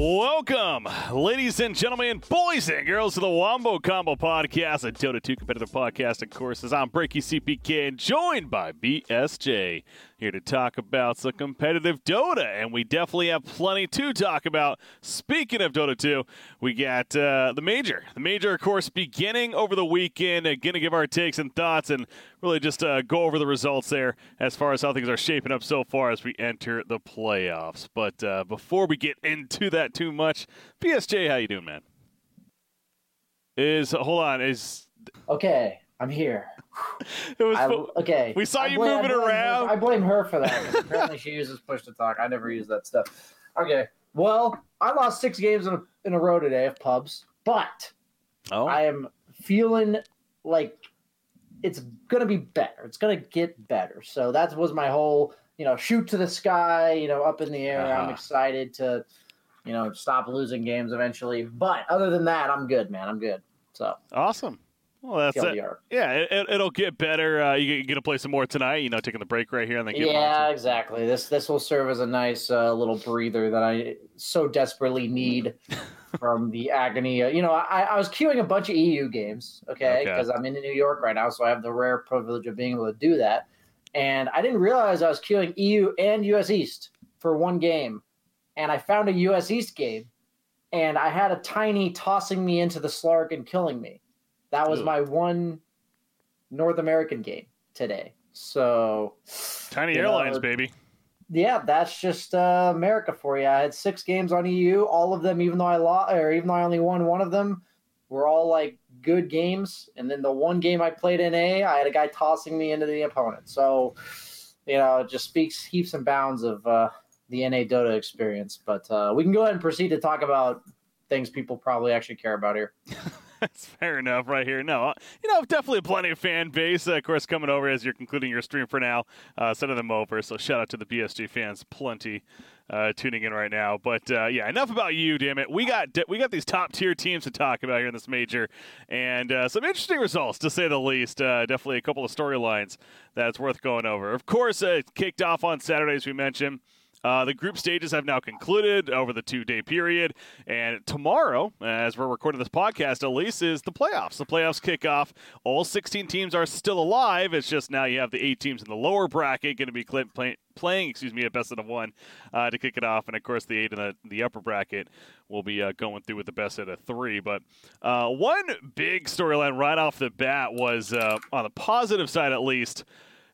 Welcome, ladies and gentlemen, boys and girls, to the Wombo Combo Podcast, a Dota 2 competitive podcast, of course, as I'm Breaky CPK and joined by BSJ here to talk about some competitive Dota, and we definitely have plenty to talk about. Speaking of Dota 2, we got uh, the Major. The Major, of course, beginning over the weekend. Uh, Going to give our takes and thoughts and really just uh, go over the results there as far as how things are shaping up so far as we enter the playoffs. But uh, before we get into that too much, BSJ, how you doing, man? Is hold on is Okay, I'm here. it was I, okay. we saw you blame- I moving her- around. I blame her for that. Apparently, she uses push to talk. I never use that stuff. Okay. Well, I lost six games in a, in a row today of pubs, but oh, I am feeling like it's gonna be better. It's gonna get better. So that was my whole, you know, shoot to the sky, you know, up in the air. I'm Uh-huh. excited to, you know, stop losing games eventually. But other than that, I'm good, man. I'm good. So awesome. Well, that's it. Yeah, it, it'll get better. Uh, you get to play some more tonight. You know, taking the break right here and then Yeah, exactly. This this will serve as a nice uh, little breather that I so desperately need from the agony. You know, I, I was queuing a bunch of EU games, okay, Okay. because I'm in New York right now, so I have the rare privilege of being able to do that. And I didn't realize I was queuing EU and US East for one game, and I found a US East game, and I had a tiny tossing me into the Slark and killing me. That was Ooh. my one North American game today. So Tiny you know, Airlines, baby. yeah, that's just uh, America for you. I had six games on EU. All of them, even though I lost, or even though I only won one of them, were all like good games. And then the one game I played in A, I had a guy tossing me into the opponent. So, you know, it just speaks heaps and bounds of uh, the NA Dota experience. But uh, we can go ahead and proceed to talk about things people probably actually care about here. That's fair enough, right here. No, uh, you know, definitely plenty of fan base. Uh, of course, coming over as you're concluding your stream for now, uh, sending them over. So shout out to the BSJ fans, plenty uh, tuning in right now. But uh, yeah, enough about you, damn it. We got we got these top tier teams to talk about here in this major, and uh, some interesting results to say the least. Uh, definitely a couple of storylines that's worth going over. Of course, uh, it kicked off on Saturday, as we mentioned. Uh, the group stages have now concluded over the two day period. And tomorrow, as we're recording this podcast, at least, is the playoffs. The playoffs kick off. All 16 teams are still alive. It's just now you have the eight teams in the lower bracket going to be playing, excuse me, at best out of one uh, to kick it off. And of course, the eight in the, the upper bracket will be uh, going through with the best out of three. But uh, one big storyline right off the bat was uh, on the positive side, at least.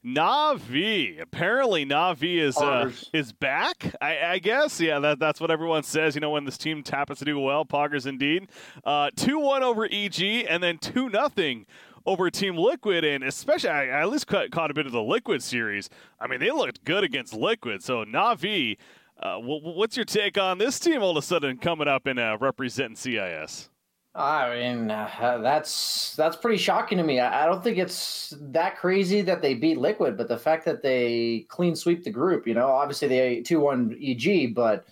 Navi. Apparently, Navi is uh, is back. I, I guess. Yeah, that, that's what everyone says. You know, when this team happens to do well, Poggers indeed. Uh, two one over EG, and then two nothing over Team Liquid, and especially I, I at least caught, caught a bit of the Liquid series. I mean, they looked good against Liquid. So Navi, uh, what's your take on this team all of a sudden coming up and uh, representing CIS? I mean, uh, that's that's pretty shocking to me. I, I, don't think it's that crazy that they beat Liquid, but the fact that they clean sweep the group, you know, obviously they two one EG, but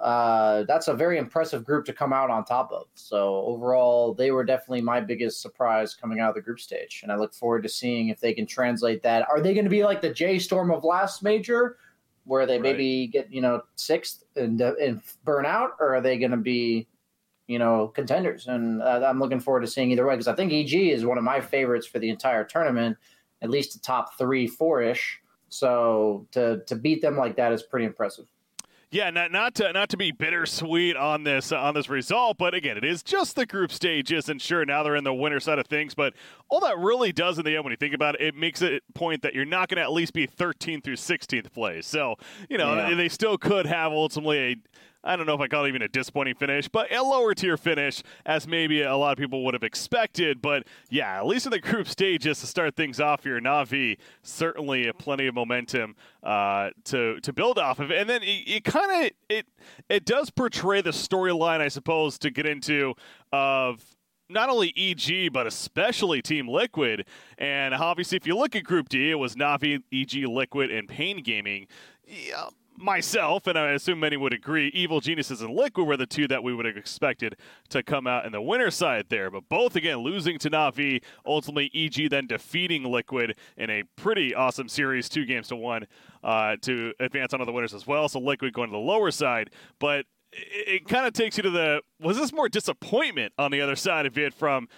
uh, that's a very impressive group to come out on top of. So overall, they were definitely my biggest surprise coming out of the group stage, and I look forward to seeing if they can translate that. Are they going to be like the J Storm of last major, where they right. maybe get you know sixth and and burn out, or are they going to be you know, contenders. And uh, I'm looking forward to seeing either way because I think EG is one of my favorites for the entire tournament, at least the top three, four ish. So to to beat them like that is pretty impressive. Yeah, not not to not to be bittersweet on this uh, on this result, but again, it is just the group stages, and sure, now they're in the winner side of things. But all that really does in the end, when you think about it, it makes it point that you're not going to at least be 13th through 16th place. So you know yeah. they still could have ultimately a I don't know if I call it even a disappointing finish, but a lower tier finish as maybe a lot of people would have expected. But yeah, at least in the group stages to start things off here, Navi certainly plenty of momentum uh, to to build off of, and then it, it kind of it it does portray the storyline, I suppose, to get into of not only EG, but especially Team Liquid. And obviously, if you look at Group D, it was Navi, EG, Liquid, and Pain Gaming. Yeah, myself, and I assume many would agree, Evil Geniuses and Liquid were the two that we would have expected to come out in the winner side there. But both, again, losing to Navi, ultimately EG then defeating Liquid in a pretty awesome series, two games to one, uh, to advance on to the winners as well. So Liquid going to the lower side. But it, it kind of takes you to the was this more disappointment on the other side of it from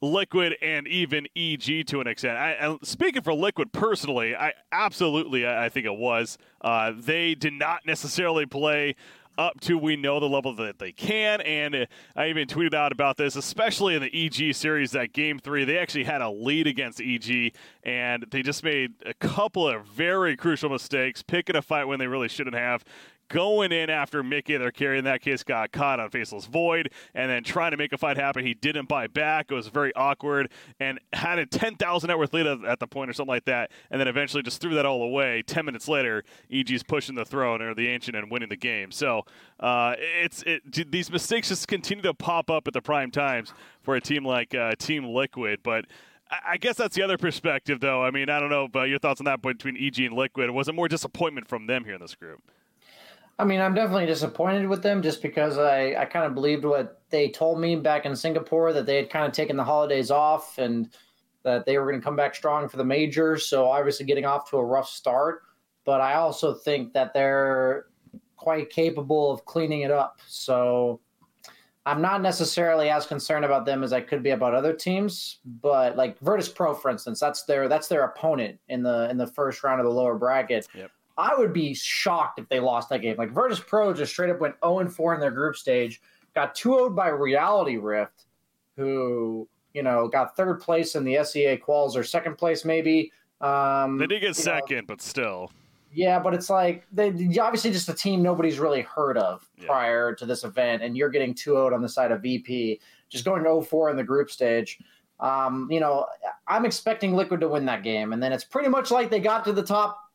Liquid and even EG to an extent. I, speaking for Liquid personally, I absolutely I, I think it was. Uh, they did not necessarily play up to we know the level that they can. And I even tweeted out about this, especially in the EG series, that game three, they actually had a lead against EG, and they just made a couple of very crucial mistakes, picking a fight when they really shouldn't have going in after MiCKe, They're carrying that case, got caught on Faceless Void, and then trying to make a fight happen. He didn't buy back. It was very awkward, and had a 10,000 net worth lead at the point or something like that, and then eventually just threw that all away. 10 minutes later, EG's pushing the throne or the Ancient and winning the game. So uh, it's it, these mistakes just continue to pop up at the prime times for a team like uh, Team Liquid, but. I guess that's the other perspective, though. I mean, I don't know about your thoughts on that point between EG and Liquid. Was it more disappointment from them here in this group? I mean, I'm definitely disappointed with them just because I, I kind of believed what they told me back in Singapore that they had kind of taken the holidays off and that they were going to come back strong for the majors. So obviously getting off to a rough start. But I also think that they're quite capable of cleaning it up. So I'm not necessarily as concerned about them as I could be about other teams. But like Virtus Pro, for instance, that's their that's their opponent in the in the first round of the lower bracket. Yep. I would be shocked if they lost that game. Like Virtus Pro just straight up went 0 4 in their group stage, got 2 0 by Reality Rift, who, you know, got third place in the SEA quals or second place maybe. Um, they did get second, know. but still. Yeah, but it's like they obviously just a team nobody's really heard of yeah. prior to this event, and you're getting 2 0 on the side of VP, just going 0 4 in the group stage. Um, you know, I'm expecting Liquid to win that game, and then it's pretty much like they got to the top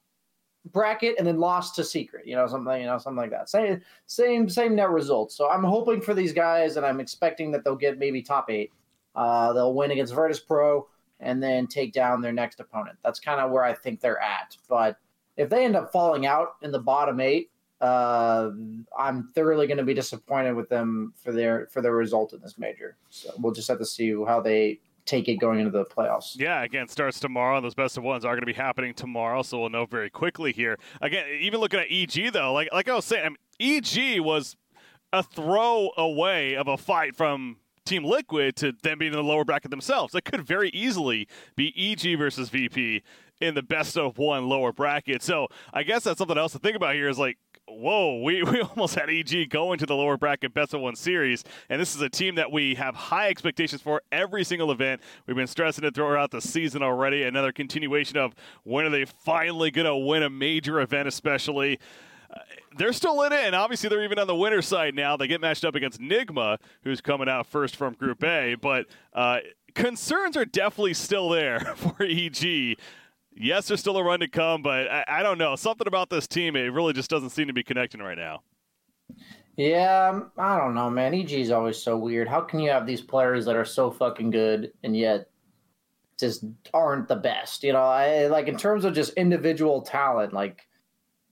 bracket and then lost to secret you know something you know something like that. Same same same net results. So i'm hoping for these guys and i'm expecting that they'll get maybe top eight. Uh, they'll win against virtus pro and then take down their next opponent. That's kind of where i think they're at. But if they end up falling out in the bottom eight uh, i'm thoroughly going to be disappointed with them for their for their result in this major. So we'll just have to see how they take it going into the playoffs. Yeah, again, starts tomorrow. Those best of ones are going to be happening tomorrow, so we'll know very quickly here. Again, even looking at EG though, like like I was saying, I mean, EG was a throw away of a fight from Team Liquid to them being in the lower bracket themselves. That could very easily be EG versus VP in the best of one lower bracket. So I guess that's something else to think about here. Is like whoa, we, we almost had EG go into the lower bracket best of one series. And this is a team that we have high expectations for every single event. We've been stressing it throughout the season already. Another continuation of when are they finally going to win a major event, especially. Uh, they're still in it, and obviously they're even on the winner side now. They get matched up against Nigma, who's coming out first from Group A. But uh, concerns are definitely still there for EG. Yes, there's still a run to come, but I, I don't know. Something about this team, it really just doesn't seem to be connecting right now. Yeah, um, I don't know, man. EG is always so weird. How can you have these players that are so fucking good and yet just aren't the best? You know, I like in terms of just individual talent, like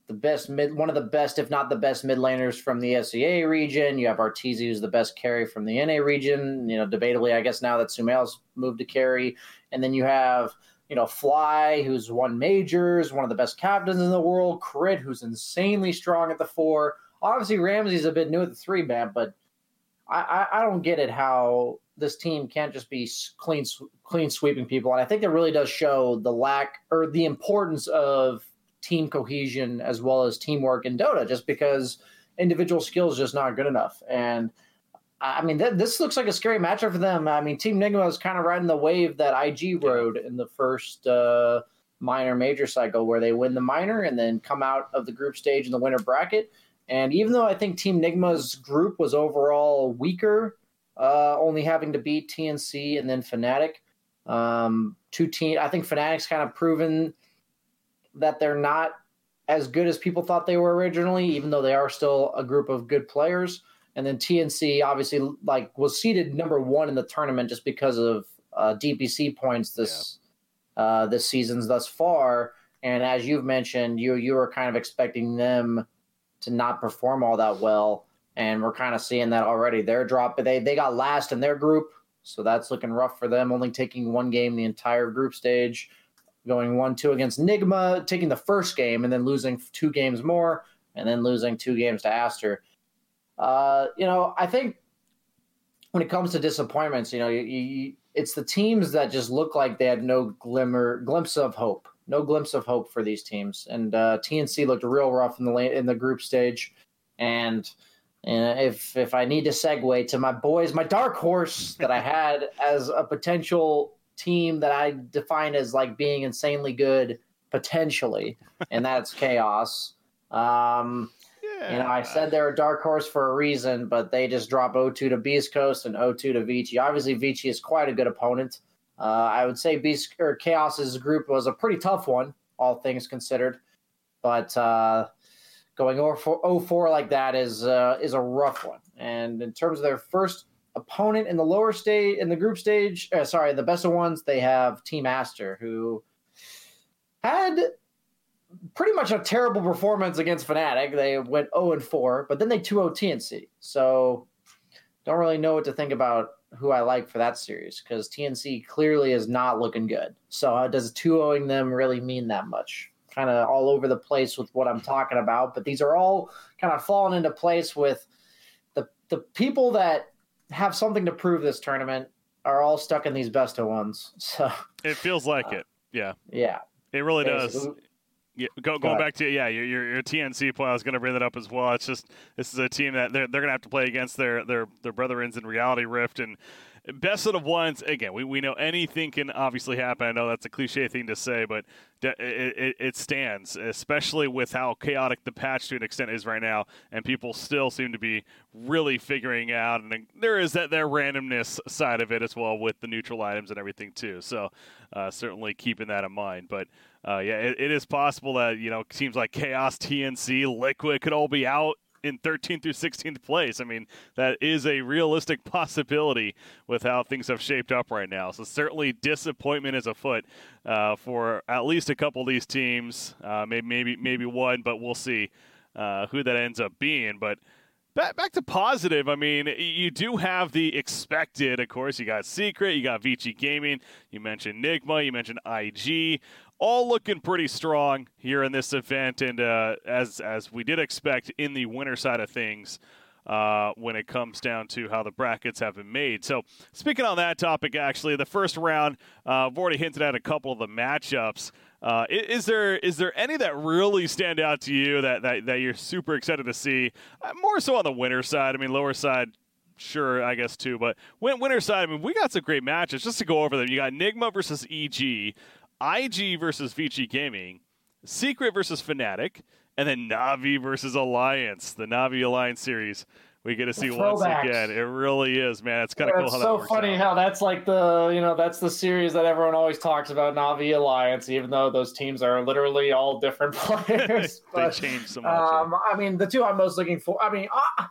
the best mid, one of the best, if not the best mid laners from the SEA region. You have Arteezy, who's the best carry from the NA region. You know, debatably, I guess now that Sumail's moved to carry, and then you have you know, Fly, who's won majors, one of the best captains in the world, Crit, who's insanely strong at the four. Obviously, Ramzes's a bit new at the three man, but I, I, I don't get it how this team can't just be clean clean sweeping people. And I think it really does show the lack or the importance of team cohesion as well as teamwork in Dota, just because individual skills just not good enough. And I mean, th- this looks like a scary matchup for them. I mean, Team Nigma is kind of riding the wave that IG rode in the first uh, minor major cycle, where they win the minor and then come out of the group stage in the winner bracket. And even though I think Team Nigma's group was overall weaker, uh, only having to beat TNC and then Fnatic, um, two team, I think Fnatic's kind of proven that they're not as good as people thought they were originally, even though they are still a group of good players. And then TNC obviously like was seeded number one in the tournament just because of uh, DPC points this yeah. uh, this season's thus far. And as you've mentioned, you you were kind of expecting them to not perform all that well, and we're kind of seeing that already. They're dropping. They they got last in their group, so that's looking rough for them. Only taking one game the entire group stage, going one two against Nigma, taking the first game and then losing two games more, and then losing two games to Aster uh, you know, I think when it comes to disappointments, you know, you, you, it's the teams that just look like they had no glimmer, glimpse of hope, no glimpse of hope for these teams. And uh, TNC looked real rough in the in the group stage. And, and if if I need to segue to my boys, my dark horse that I had as a potential team that I define as like being insanely good potentially, and that's chaos. Um, you know, I said they're a dark horse for a reason, but they just drop O2 to Beast Coast and O2 to Vici. Obviously, Vici is quite a good opponent. Uh, I would say Beast or Chaos's group was a pretty tough one, all things considered. But uh, going over 4, 4 like that is uh, is a rough one. And in terms of their first opponent in the lower stage, in the group stage, uh, sorry, the best of ones, they have Team Aster, who had pretty much a terrible performance against Fnatic. They went 0 and 4, but then they 2 0 TNC. So don't really know what to think about who I like for that series because TNC clearly is not looking good. So uh, does 2 0ing them really mean that much? Kind of all over the place with what I'm talking about, but these are all kind of falling into place with the the people that have something to prove this tournament are all stuck in these best of ones. So it feels like uh, it. Yeah. Yeah. It really does. Yeah, go, going back to yeah, your, your, your TNC play. I was going to bring that up as well. It's just this is a team that they're they're going to have to play against their their their brethrens in Reality Rift and best of the ones. Again, we, we know anything can obviously happen. I know that's a cliche thing to say, but it, it, it stands, especially with how chaotic the patch to an extent is right now, and people still seem to be really figuring out. And there is that their randomness side of it as well with the neutral items and everything too. So uh, certainly keeping that in mind, but uh, yeah, it, it is possible that you know teams like Chaos, TNC, Liquid could all be out in 13th through 16th place. I mean, that is a realistic possibility with how things have shaped up right now. So certainly disappointment is afoot uh, for at least a couple of these teams. Uh, maybe maybe maybe one, but we'll see uh, who that ends up being. But. Back, back to positive. I mean, you do have the expected, of course. You got Secret, you got Vici Gaming, you mentioned Nigma, you mentioned IG all looking pretty strong here in this event, and uh, as as we did expect in the winter side of things. Uh, when it comes down to how the brackets have been made. So, speaking on that topic, actually, the first round, uh, I've already hinted at a couple of the matchups. Uh, is there is there any that really stand out to you that, that, that you're super excited to see? Uh, more so on the winter side. I mean, lower side, sure, I guess too. But winter side, I mean, we got some great matches. Just to go over them, you got Nigma versus EG. IG versus Vici Gaming, Secret versus Fnatic, and then Navi versus Alliance, the Navi Alliance series we get to see once again. It really is, man. It's kind of yeah, cool how so funny out. how that's like the you know that's the series that everyone always talks about Navi Alliance, even though those teams are literally all different players. they but, change so much. Um, I mean, the two I'm most looking for. I mean, uh,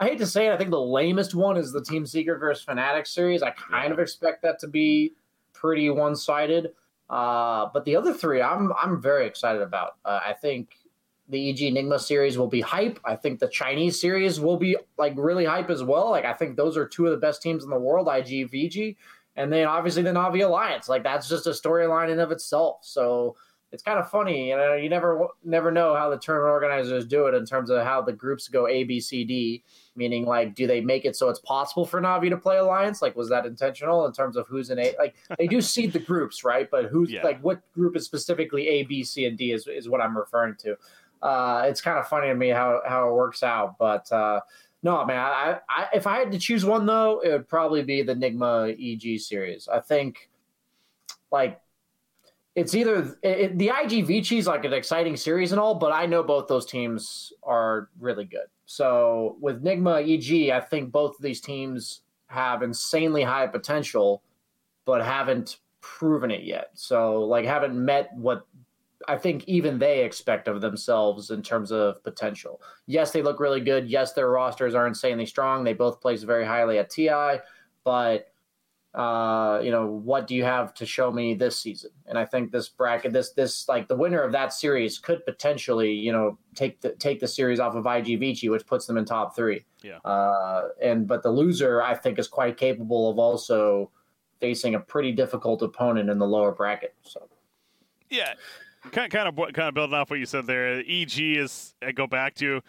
I hate to say it. I think the lamest one is the Team Secret versus Fnatic series. I kind Yeah. of expect that to be pretty one sided. Uh, but the other three, I'm I'm very excited about. Uh, I think the EG Nigma series will be hype. I think the Chinese series will be like really hype as well. Like I think those are two of the best teams in the world, IG VG, and then obviously the Navi Alliance. Like that's just a storyline in of itself. So it's kind of funny. You know, you never never know how the tournament organizers do it in terms of how the groups go A B C D. Meaning, like, do they make it so it's possible for Navi to play Alliance? Like, was that intentional in terms of who's in A? Like, they do seed the groups, right? But who's Yeah. like what group is specifically A, B, C, and D is is what I'm referring to. Uh, it's kind of funny to me how how it works out, but uh, no, man. I, I if I had to choose one though, it would probably be the Nigma EG series. I think like it's either it, the IG Vici is like an exciting series and all, but I know both those teams are really good. So with Nigma EG, I think both of these teams have insanely high potential, but haven't proven it yet. So like haven't met what I think even they expect of themselves in terms of potential. Yes, they look really good. Yes, their rosters are insanely strong. They both place very highly at TI, but uh, you know, what do you have to show me this season? And I think this bracket, this this like the winner of that series could potentially, you know, take the take the series off of IG Vici, which puts them in top three. Yeah. Uh, and but the loser, I think, is quite capable of also facing a pretty difficult opponent in the lower bracket. So Yeah, kind of kind of building off what you said there. EG is I go back to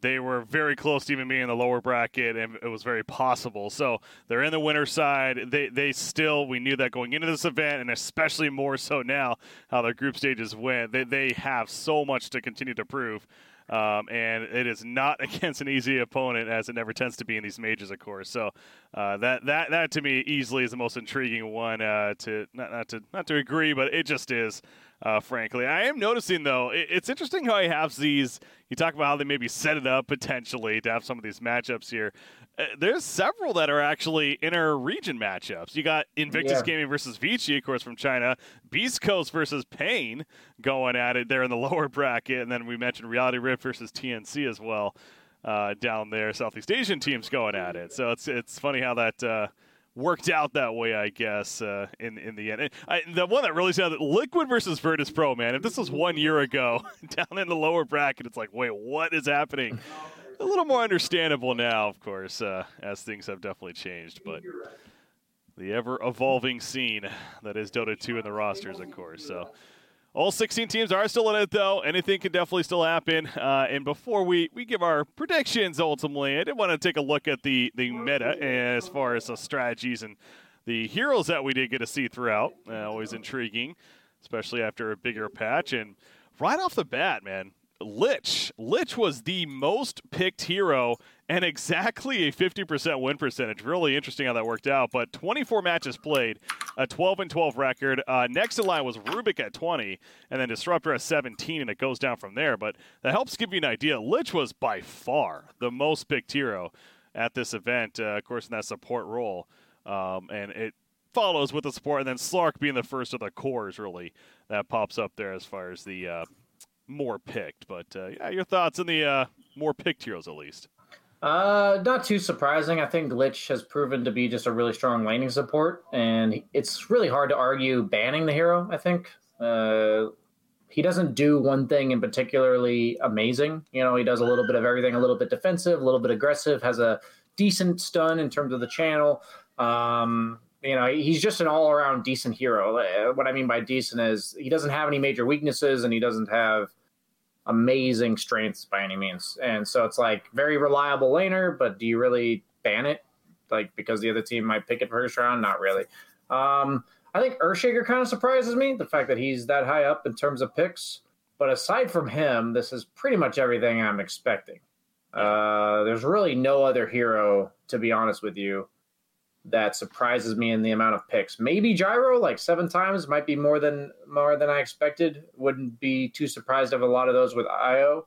they were very close to even being in the lower bracket, and it was very possible. So they're in the winner side. They they still we knew that going into this event, and especially more so now how their group stages went. They they have so much to continue to prove. Um, and it is not against an easy opponent, as it never tends to be in these majors, of course. So uh, that that that to me easily is the most intriguing one. Uh, to not not to not to agree, but it just is. Uh, frankly, I am noticing though it, it's interesting how he has these. You talk about how they maybe set it up potentially to have some of these matchups here. Uh, there's several that are actually inter region matchups. You got Invictus Yeah. Gaming versus Vici, of course, from China. Beast Coast versus Pain going at it there in the lower bracket, and then we mentioned Reality Rift versus TNC as well uh, down there. Southeast Asian teams going at it. So it's it's funny how that. Worked out that way, I guess. Uh, in in the end, And I, the one that really sounded Liquid versus Virtus Pro, man. If this was one year ago, down in the lower bracket, it's like, wait, what is happening? A little more understandable now, of course, uh, as things have definitely changed. But the ever evolving scene that is Dota 2 in the rosters, of course. So all 16 teams are still in it, though. Anything can definitely still happen. Uh, and before we, we give our predictions, ultimately, I did want to take a look at the, the meta as far as the strategies and the heroes that we did get to see throughout. Uh, always intriguing, especially after a bigger patch. And right off the bat, man, Lich. Lich was the most picked hero and exactly a 50% win percentage. Really interesting how that worked out. But 24 matches played, a 12 and 12 record. Uh, next in line was Rubik at 20, and then Disruptor at 17, and it goes down from there. But that helps give you an idea. Lich was by far the most picked hero at this event, uh, of course, in that support role. Um, and it follows with the support, and then Slark being the first of the cores, really, that pops up there as far as the uh, more picked. But uh, yeah, your thoughts on the uh, more picked heroes, at least. Uh, not too surprising. I think Lich has proven to be just a really strong laning support, and it's really hard to argue banning the hero. I think uh, he doesn't do one thing in particularly amazing. You know, he does a little bit of everything, a little bit defensive, a little bit aggressive, has a decent stun in terms of the channel. Um, you know, he's just an all-around decent hero. Uh, What I mean by decent is he doesn't have any major weaknesses, and he doesn't have amazing strengths by any means. And so it's like very reliable laner, but do you really ban it? Like because the other team might pick it first round? Not really. Um, I think Earthshaker kind of surprises me, the fact that he's that high up in terms of picks. But aside from him, this is pretty much everything I'm expecting. Uh, there's really no other hero, to be honest with you, that surprises me in the amount of picks. Maybe Gyro, like seven times, might be more than more than I expected. Wouldn't be too surprised of a lot of those with IO.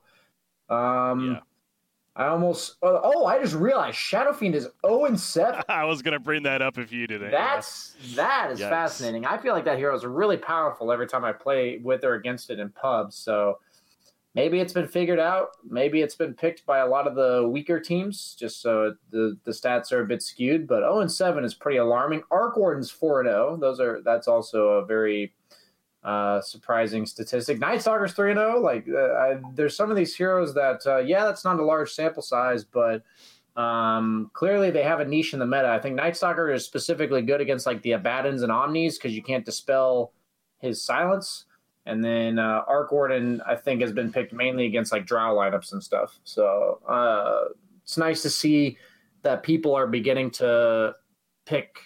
Um, Yeah. I almost oh, oh I just realized Shadow Fiend is 0 and 7. I was gonna bring that up if you didn't. That's yeah. that is fascinating. I feel like that hero is really powerful every time I play with or against it in pubs. So maybe it's been figured out. Maybe it's been picked by a lot of the weaker teams, just so the the stats are a bit skewed. But 0 and 7 is pretty alarming. Arc Warden's 4 and 0. Those are that's also a very uh, surprising statistic. Night Stalker's 3 0. Like, uh, I, there's some of these heroes that, uh, yeah, that's not a large sample size, but um, clearly they have a niche in the meta. I think Night Stalker is specifically good against like the Abaddons and Omnis because you can't dispel his silence. And then uh, Arc Warden, I think, has been picked mainly against like draw lineups and stuff. So uh, it's nice to see that people are beginning to pick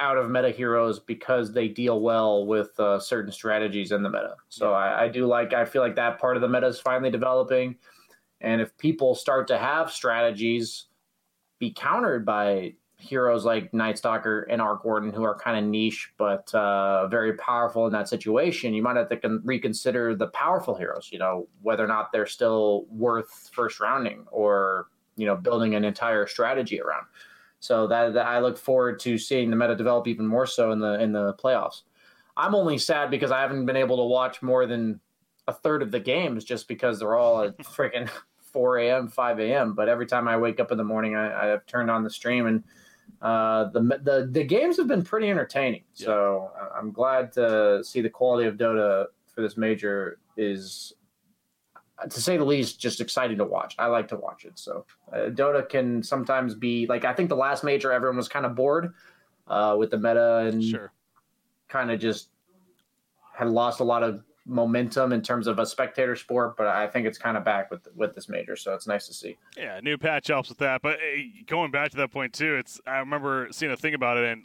out of meta heroes because they deal well with uh, certain strategies in the meta. So. I, I, do like, I feel like that part of the meta is finally developing. And if people start to have strategies be countered by heroes like Night Stalker and Arc Warden, who are kind of niche but uh, very powerful in that situation, you might have to con- reconsider the powerful heroes, you know, whether or not they're still worth first rounding or, you know, building an entire strategy around. So that, that I look forward to seeing the meta develop even more so in the in the playoffs. I'm only sad because I haven't been able to watch more than a third of the games just because they're all at freaking 4 a.m., 5 a.m. But every time I wake up in the morning, I, I've turned on the stream and uh, the, the the games have been pretty entertaining. Yeah. So I'm glad to see the quality of Dota for this major is to say the least, just exciting to watch. I like to watch it. So uh, Dota can sometimes be like I think the last major everyone was kind of bored uh, with the meta and sure. kind of just had lost a lot of momentum in terms of a spectator sport. But I think it's kind of back with with this major, so it's nice to see. Yeah, new patch helps with that. But going back to that point too, it's I remember seeing a thing about it and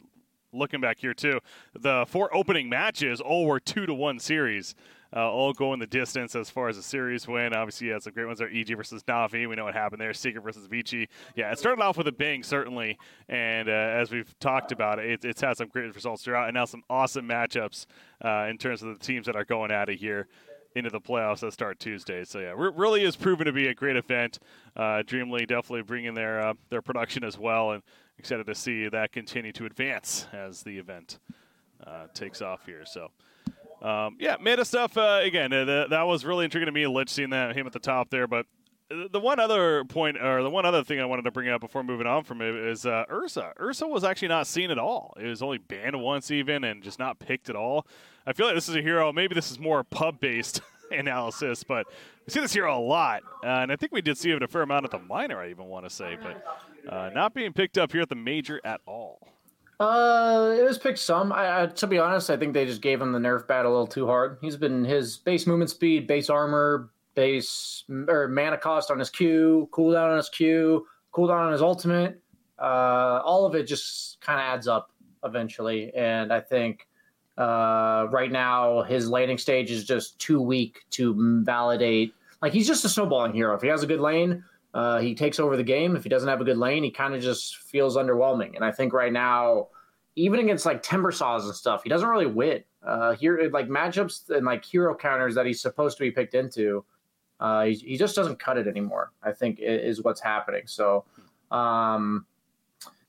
looking back here too. The four opening matches all were two to one series uh, all going the distance as far as a series win. Obviously, had some great ones there. EG versus Navi. We know what happened there. Secret versus Vici. Yeah, it started off with a bang, certainly. And uh, as we've talked about, it, it's had some great results throughout, and now some awesome matchups uh, in terms of the teams that are going out of here into the playoffs that start Tuesday. So yeah, re- really is proven to be a great event. Uh, Dream League definitely bringing their uh, their production as well, and excited to see that continue to advance as the event uh, takes off here. So um, yeah, meta stuff. Uh, again, uh, that was really intriguing to me. Lich seeing that him at the top there, but the one other point, or the one other thing I wanted to bring up before moving on from it is uh, Ursa. Ursa was actually not seen at all. It was only banned once, even, and just not picked at all. I feel like this is a hero. Maybe this is more pub based analysis, but we see this hero a lot, uh, and I think we did see it a fair amount at the minor. I even want to say, but uh, not being picked up here at the major at all. Uh, it was picked some. I, I, to be honest, I think they just gave him the nerf bat a little too hard. He's been his base movement speed, base armor, base or mana cost on his Q, cooldown on his Q, cooldown on his ultimate. Uh, all of it just kind of adds up eventually, and I think uh, right now his laning stage is just too weak to validate. Like he's just a snowballing hero. If he has a good lane, uh, he takes over the game. If he doesn't have a good lane, he kind of just feels underwhelming. And I think right now, even against like Timbersaws and stuff, he doesn't really win. Uh, here, like matchups and like hero counters that he's supposed to be picked into, uh, he, he just doesn't cut it anymore. I think is what's happening. So, um,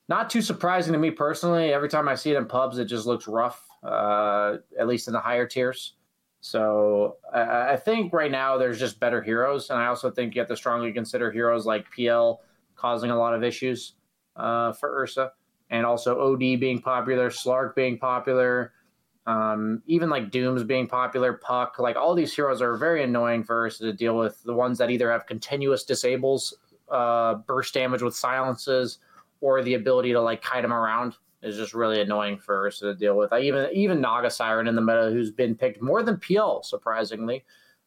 not too surprising to me personally. Every time I see it in pubs, it just looks rough. Uh, at least in the higher tiers. So I, I think right now there's just better heroes, and I also think you have to strongly consider heroes like PL causing a lot of issues uh, for Ursa, and also OD being popular, Slark being popular, um, even like Dooms being popular, Puck. Like all these heroes are very annoying for Ursa to deal with. The ones that either have continuous disables, uh, burst damage with silences, or the ability to like kite them around is just really annoying for us to deal with. I even even Naga Siren in the meta, who's been picked more than PL, surprisingly.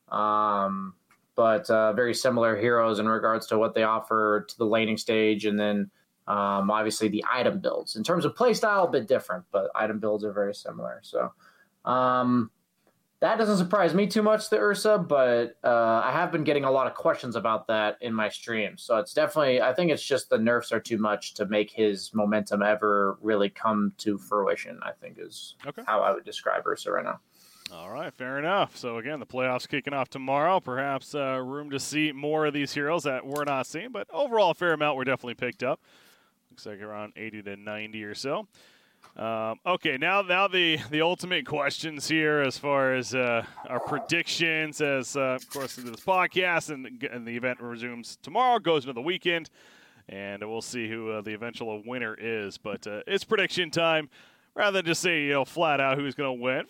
Um, but uh, very similar heroes in regards to what they offer to the laning stage, and then um, obviously the item builds. In terms of playstyle, a bit different, but item builds are very similar. So um, that doesn't surprise me too much, the Ursa, but uh, I have been getting a lot of questions about that in my stream. So it's definitely, I think it's just the nerfs are too much to make his momentum ever really come to fruition, I think is okay. how I would describe Ursa right now. All right, fair enough. So again, the playoffs kicking off tomorrow. Perhaps uh, room to see more of these heroes that we're not seeing, but overall, a fair amount were definitely picked up. Looks like around 80 to 90 or so. Um, okay, now now the the ultimate questions here as far as uh, our predictions, as uh, of course this podcast and, and the event resumes tomorrow, goes into the weekend, and we'll see who uh, the eventual winner is. But uh, it's prediction time. Rather than just say you know flat out who's going to win,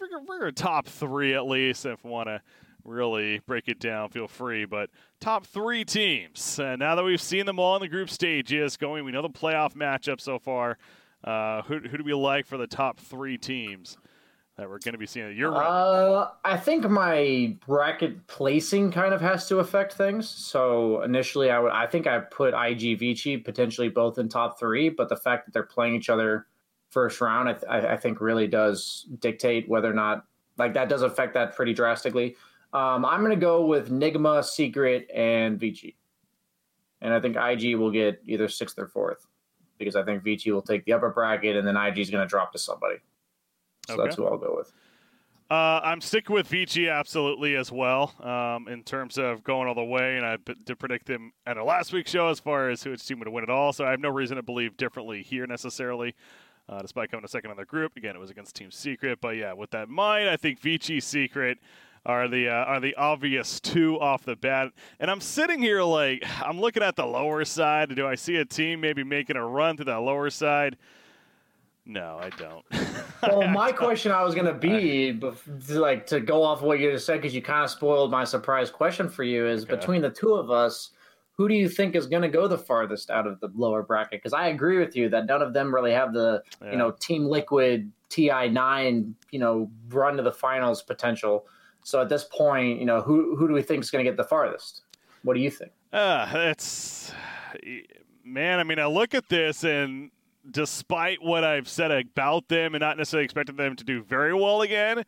a top three at least. If you want to really break it down, feel free. But top three teams. Uh, now that we've seen them all in the group stages going, we know the playoff matchup so far. Uh, who, who do we like for the top three teams that we're going to be seeing? You're right. Uh, I think my bracket placing kind of has to affect things. So initially, I would I think I put IG Vici potentially both in top three, but the fact that they're playing each other first round, I, th- I think really does dictate whether or not like that does affect that pretty drastically. Um, I'm going to go with Nigma, Secret, and Vici. And I think IG will get either sixth or fourth because I think Vici will take the upper bracket and then IG is going to drop to somebody. So okay. that's who I'll go with. Uh, I'm sticking with Vici absolutely as well um, in terms of going all the way, and I did predict him at a last week's show as far as who his team would win it all. So I have no reason to believe differently here necessarily, uh, despite coming to second in the group. Again, it was against Team Secret, but yeah, with that in mind, I think Vici Secret are the uh, are the obvious two off the bat. And I'm sitting here like I'm looking at the lower side. Do I see a team maybe making a run to that lower side? No, I don't. well, my question I was going to be, like, to go off what you just said, because you kind of spoiled my surprise question for you, is okay. between the two of us, who do you think is going to go the farthest out of the lower bracket? Because I agree with you that none of them really have the, yeah. you know, Team Liquid TI9, you know, run to the finals potential. So at this point, you know, who who do we think is going to get the farthest? What do you think? Uh, it's man. I mean, I look at this, and despite what I've said about them, and not necessarily expecting them to do very well again,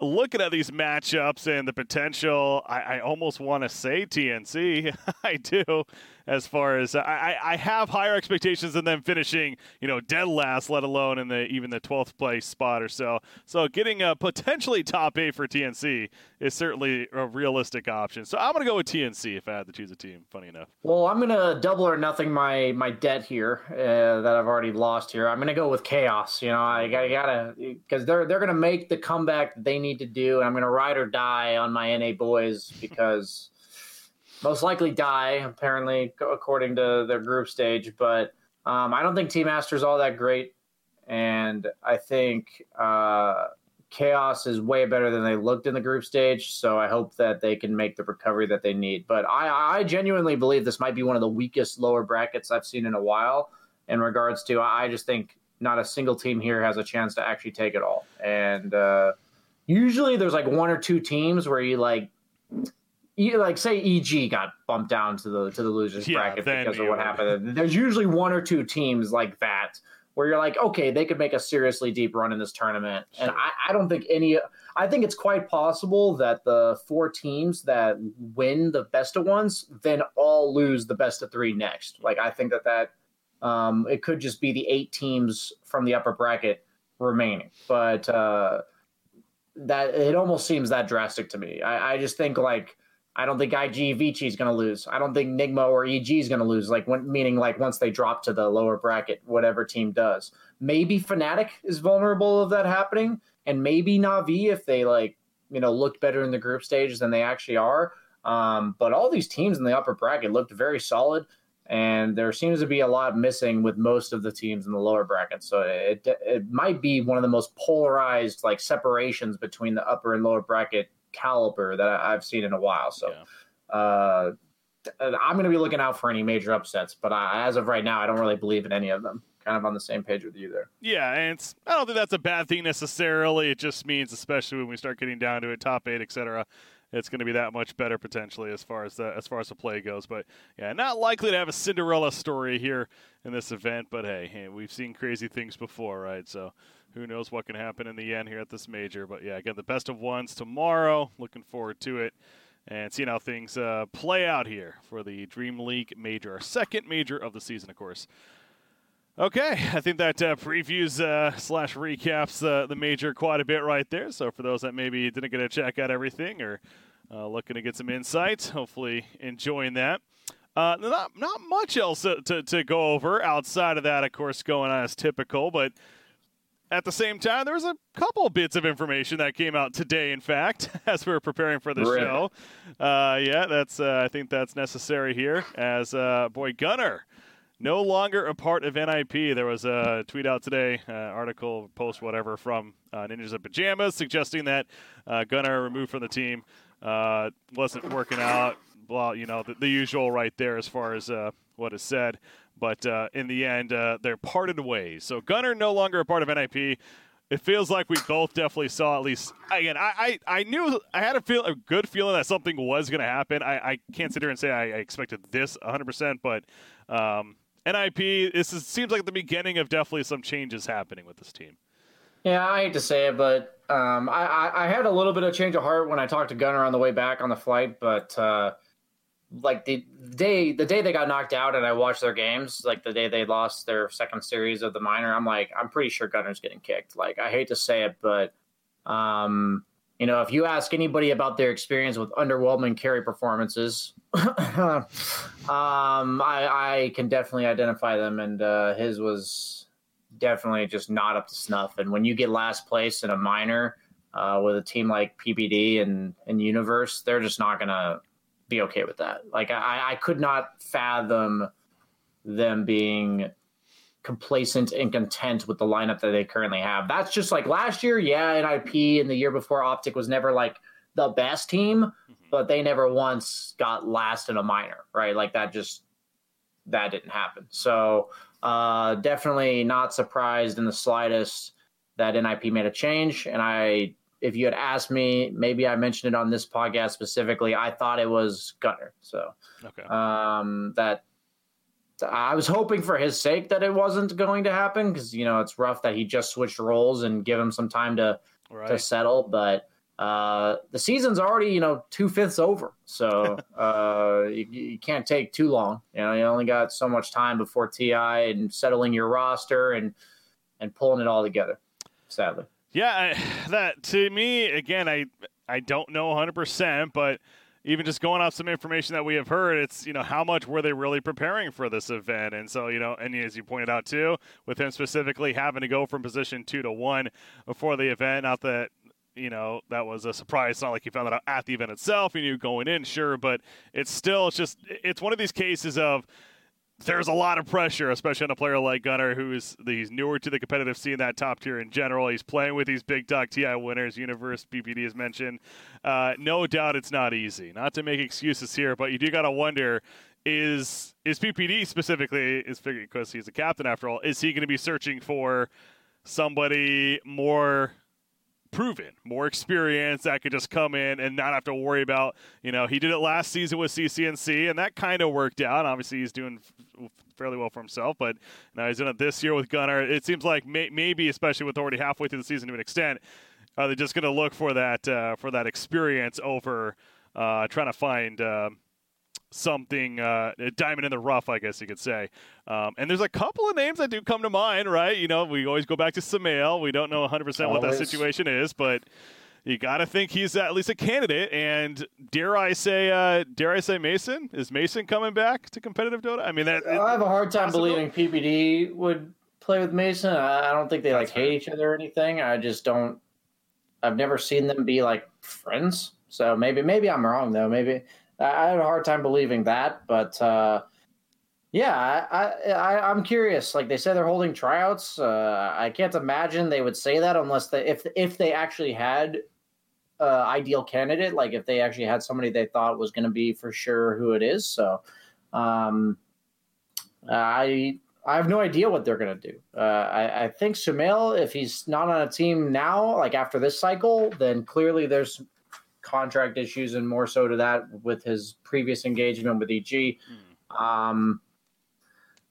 looking at these matchups and the potential, I, I almost want to say TNC. I do as far as I, I have higher expectations than them finishing, you know, dead last, let alone in the even the 12th place spot or so. So getting a potentially top eight for TNC is certainly a realistic option. So I'm going to go with TNC if I had to choose a team. Funny enough. Well, I'm going to double or nothing my my debt here uh, that I've already lost here. I'm going to go with Chaos. You know, I got to because they're they're going to make the comeback they need to do, and I'm going to ride or die on my NA boys because most likely die, apparently, according to their group stage. But um, I don't think Team Aster's all that great. And I think uh, Chaos is way better than they looked in the group stage. So I hope that they can make the recovery that they need. But I, I genuinely believe this might be one of the weakest lower brackets I've seen in a while in regards to, I just think not a single team here has a chance to actually take it all. And uh, usually there's like one or two teams where you like like say EG got bumped down to the to the losers yeah, bracket because of what happened. There's usually one or two teams like that where you're like, okay, they could make a seriously deep run in this tournament. Sure. And I, I don't think any. I think it's quite possible that the four teams that win the best of ones then all lose the best of three next. Like I think that that um, it could just be the eight teams from the upper bracket remaining, but. uh that it almost seems that drastic to me. I, I just think like I don't think IG Vici is going to lose. I don't think Nigma or EG is going to lose. Like when, meaning like once they drop to the lower bracket, whatever team does. Maybe Fnatic is vulnerable of that happening, and maybe Navi if they like you know looked better in the group stages than they actually are. Um, but all these teams in the upper bracket looked very solid, and there seems to be a lot missing with most of the teams in the lower bracket. So it it might be one of the most polarized like separations between the upper and lower bracket caliber that I've seen in a while. So yeah. uh, I'm going to be looking out for any major upsets, but I, as of right now, I don't really believe in any of them. Kind of on the same page with you there. Yeah, and I don't think that's a bad thing necessarily. It just means, especially when we start getting down to it, top eight, etc., it's going to be that much better potentially as far as the as far as the play goes. But yeah, not likely to have a Cinderella story here in this event. But hey, hey we've seen crazy things before, right? So who knows what can happen in the end here at this major? But yeah, again, the best of ones tomorrow. Looking forward to it and seeing how things uh, play out here for the Dream League major, our second major of the season, of course. Okay, I think that uh, previews uh, slash recaps the major quite a bit right there. So for those that maybe didn't get to check out everything or uh, looking to get some insights, hopefully enjoying that. Uh, not not much else to, to, to, go over outside of that, of course, going on as typical. But at the same time, there was a couple bits of information that came out today. In fact, as we were preparing for the show, uh, yeah, that's I think that's necessary here. As boy Gunnar, no longer a part of NIP. There was a tweet out today, uh, article, post, whatever, from uh, Ninjas in Pajamas suggesting that uh, Gunnar removed from the team uh, wasn't working out. Well, you know, the, the, usual right there as far as uh, what is said. But uh, in the end, uh, they're parted ways. So Gunnar no longer a part of NIP. It feels like we both definitely saw at least again. I, I, I knew I had a feel a good feeling that something was going to happen. I, I can't sit here and say I, I expected this 100, percent but um, NIP, this is, seems like the beginning of definitely some changes happening with this team. Yeah, I hate to say it, but um, I, I, I, had a little bit of change of heart when I talked to Gunnar on the way back on the flight. But uh, like the day the day they got knocked out, and I watched their games, like the day they lost their second series of the minor, I'm like, I'm pretty sure Gunnar's getting kicked. Like I hate to say it, but um, you know, if you ask anybody about their experience with underwhelming carry performances, um, I, I, can definitely identify them, and uh, his was definitely just not up to snuff. And when you get last place in a minor uh, with a team like PPD and, and Universe, they're just not going to be okay with that. Like, I, I could not fathom them being complacent and content with the lineup that they currently have. That's just like last year, yeah, NIP and the year before Optic was never like the best team, but they never once got last in a minor, right? Like that just that didn't happen. So uh, definitely not surprised in the slightest that NIP made a change. And I, if you had asked me, maybe I mentioned it on this podcast specifically. I thought it was Gunnar. So okay. um, that I was hoping for his sake that it wasn't going to happen because you know it's rough that he just switched roles and give him some time to right. to settle. But uh, the season's already, you know, two fifths over, so uh, you, you, can't take too long. You know, you only got so much time before TI and settling your roster and and pulling it all together. Sadly, yeah, I, that to me again, I I don't know 100, percent but even just going off some information that we have heard, it's you know how much were they really preparing for this event, and so you know, and as you pointed out too, with him specifically having to go from position two to one before the event, not that you know, that was a surprise. It's not like you found that out at the event itself. You knew going in, sure, but it's still it's just it's one of these cases of there's a lot of pressure, especially on a player like Gunnar, who's he's newer to the competitive scene, that top tier in general. He's playing with these big dog TI winners, Universe, PPD is mentioned. Uh, no doubt, it's not easy. Not to make excuses here, but you do got to wonder: is is PPD specifically is figuring because he's a captain after all? Is he going to be searching for somebody more? Proven, more experience that could just come in and not have to worry about, you know, he did it last season with CCNC and that kind of worked out. Obviously, he's doing fairly well for himself, but now he's doing it this year with Gunnar. It seems like may- maybe, especially with already halfway through the season to an extent, uh, they're just going to look for that uh, for that experience over uh, trying to find uh, something uh, a diamond in the rough, I guess you could say. Um, and there's a couple of names that do come to mind, right? You know, we always go back to Sumail. We don't know 100 percent what that situation is, but you got to think he's at least a candidate. And dare I say, uh, dare I say, Mason is Mason coming back to competitive Dota? I mean, that I have a hard time believing PPD would play with Mason. I don't think they That's like hate each other or anything. I just don't. I've never seen them be like friends. So maybe maybe I'm wrong though. Maybe I had a hard time believing that, but uh, yeah, I, I I'm curious. Like they say, they're holding tryouts. Uh, I can't imagine they would say that unless they if if they actually had uh, ideal candidate, like if they actually had somebody they thought was going to be for sure who it is. So, um, I I have no idea what they're going to do. Uh, I, I think Sumail, if he's not on a team now, like after this cycle, then clearly there's contract issues and more so to that with his previous engagement with EG. Mm. Um,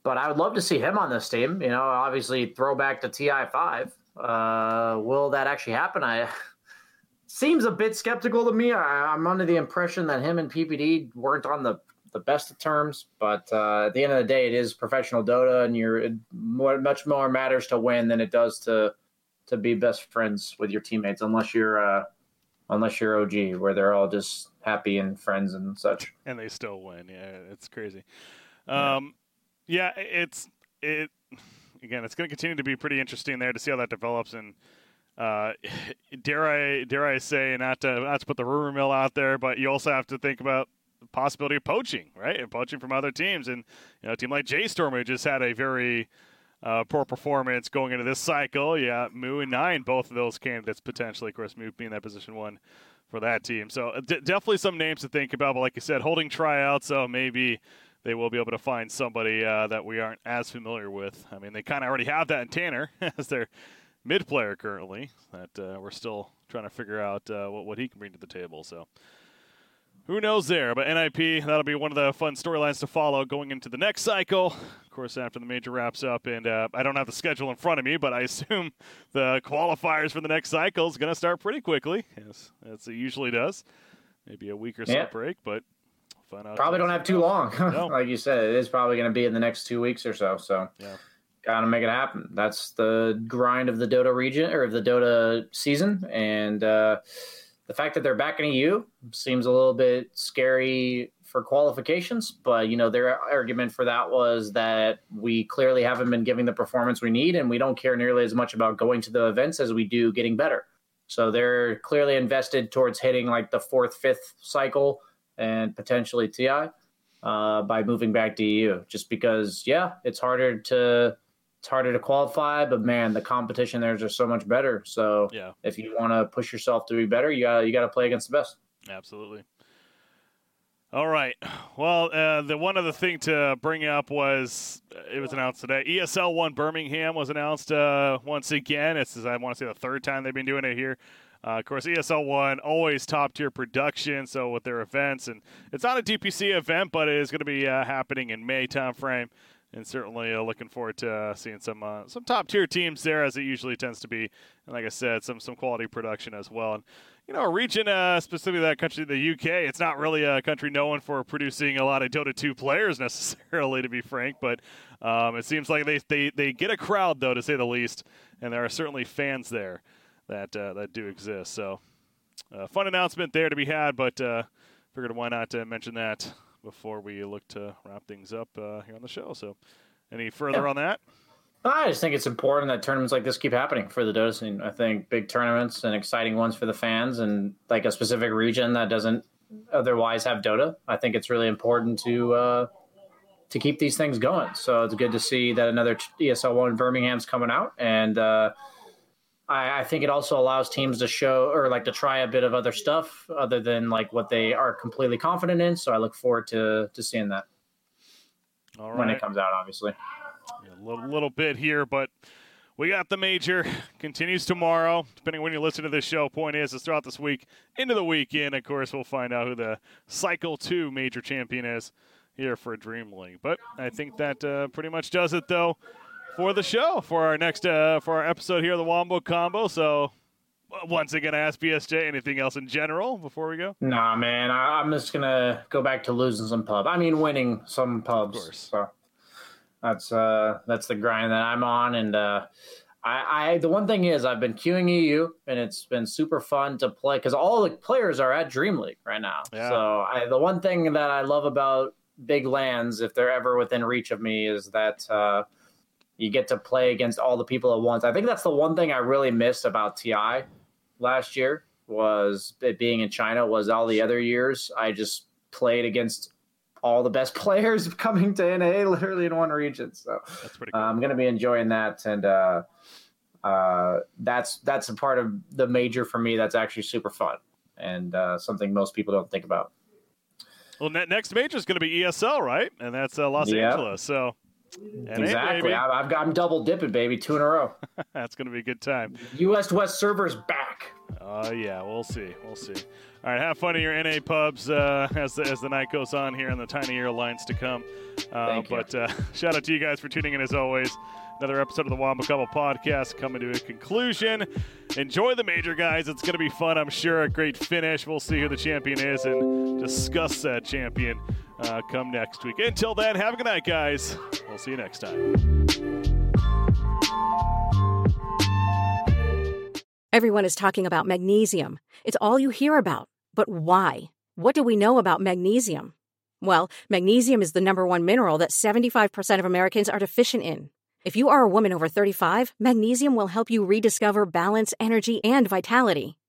but I would love to see him on this team. You know, obviously throwback to TI five. Uh, will that actually happen? I seems a bit skeptical to me. I, am under the impression that him and PPD weren't on the the best of terms, but uh, at the end of the day, it is professional Dota, and you're more, much more matters to win than it does to to be best friends with your teammates, unless you're uh, unless you're OG, where they're all just happy and friends and such. And they still win. Yeah, it's crazy. Um, yeah, it's it again. It's going to continue to be pretty interesting there to see how that develops and. Uh, dare I dare I say not to not to put the rumor mill out there, but you also have to think about the possibility of poaching, right? And poaching from other teams. And you know, a team like J.Storm who just had a very uh, poor performance going into this cycle. Yeah, Moo and Nine, both of those candidates potentially. Of course, Moo being that position one for that team. So uh, d- definitely some names to think about. But like you said, holding tryouts, so maybe they will be able to find somebody uh, that we aren't as familiar with. I mean, they kind of already have that in Tanner as their mid player currently. That uh, we're still trying to figure out uh, what what he can bring to the table. So who knows there? But NIP, that'll be one of the fun storylines to follow going into the next cycle. Of course, after the major wraps up, and uh, I don't have the schedule in front of me, but I assume the qualifiers for the next cycle is going to start pretty quickly, as, as it usually does. Maybe a week or so yeah. break, but find out. Probably don't have too long. No. like you said, it is probably going to be in the next two weeks or so. So yeah. Gotta make it happen. That's the grind of the Dota region or of the Dota season, and uh, the fact that they're back in EU seems a little bit scary for qualifications, but you know their argument for that was that we clearly haven't been giving the performance we need, and we don't care nearly as much about going to the events as we do getting better. So they're clearly invested towards hitting like the fourth, fifth cycle and potentially TI uh, by moving back to EU. Just because, yeah, it's harder to it's harder to qualify, but man, the competition there is just so much better. So yeah. if you want to push yourself to be better, you got you got to play against the best. Absolutely. All right. Well, uh, the one other thing to bring up was it was announced today. ESL One Birmingham was announced uh, once again. It's I want to say the third time they've been doing it here. Uh, of course, ESL One always top tier production. So with their events, and it's not a DPC event, but it is going to be uh, happening in May timeframe. frame and certainly uh, looking forward to uh, seeing some uh, some top tier teams there, as it usually tends to be. And like I said, some some quality production as well. And you know, a region uh, specifically that country, the UK, it's not really a country known for producing a lot of Dota 2 players necessarily, to be frank. But um, it seems like they, they they get a crowd though, to say the least, and there are certainly fans there that uh, that do exist. So, uh, fun announcement there to be had, but figured why not mention that before we look to wrap things up uh, here on the show. So, any further yeah. on that? I just think it's important that tournaments like this keep happening for the Dota scene. I think big tournaments and exciting ones for the fans, and like a specific region that doesn't otherwise have Dota. I think it's really important to uh, to keep these things going. So it's good to see that another ESL one Birmingham's coming out, and uh, I, I, think it also allows teams to show or like to try a bit of other stuff other than like what they are completely confident in. So I look forward to to seeing that when it comes out, obviously. Yeah, a little, little bit here, but we got the major continues tomorrow. Depending on when you listen to this show, point is it's throughout this week into the weekend. Of course, we'll find out who the Cycle Two major champion is here for Dream League. But I think that uh, pretty much does it, though for the show for our next uh, for our episode here, the Wombo Combo. So once again, I ask BSJ anything else in general before we go. Nah, man, I, am just gonna go back to losing some pub. I mean, winning some pubs. Of course. So that's uh that's the grind that I'm on, and uh, I, I the one thing is I've been queuing EU, and it's been super fun to play because all the players are at Dream League right now. Yeah. So I, the one thing that I love about big lands, if they're ever within reach of me, is that. Uh, you get to play against all the people at once. I think that's the one thing I really missed about TI last year was it being in China. Was all the other years I just played against all the best players coming to NA literally in one region. So that's pretty. Cool. Uh, I'm going to be enjoying that, and uh, uh, that's that's a part of the major for me. That's actually super fun and uh, something most people don't think about. Well, next major is going to be ESL, right? And that's uh, Los Angeles. So exactly. I, have got, I'm double dipping, baby, two in a row. That's going to be a good time. U.S. West servers back. Oh, Uh, yeah, we'll see. We'll see. All right, have fun in your NA pubs uh, as, the, as the night goes on here in the Tiny Airlines to come. Uh, Thank you. but uh, shout out to you guys for tuning in as always. Another episode of the Wombo Combo podcast coming to a conclusion. Enjoy the major, guys. It's going to be fun, I'm sure. A great finish. We'll see who the champion is and discuss that champion uh, come next week. Until then, have a good night, guys. We'll see you next time. Everyone is talking about magnesium. It's all you hear about. But why? What do we know about magnesium? Well, magnesium is the number one mineral that 75% of Americans are deficient in. If you are a woman over 35, magnesium will help you rediscover balance, energy, and vitality.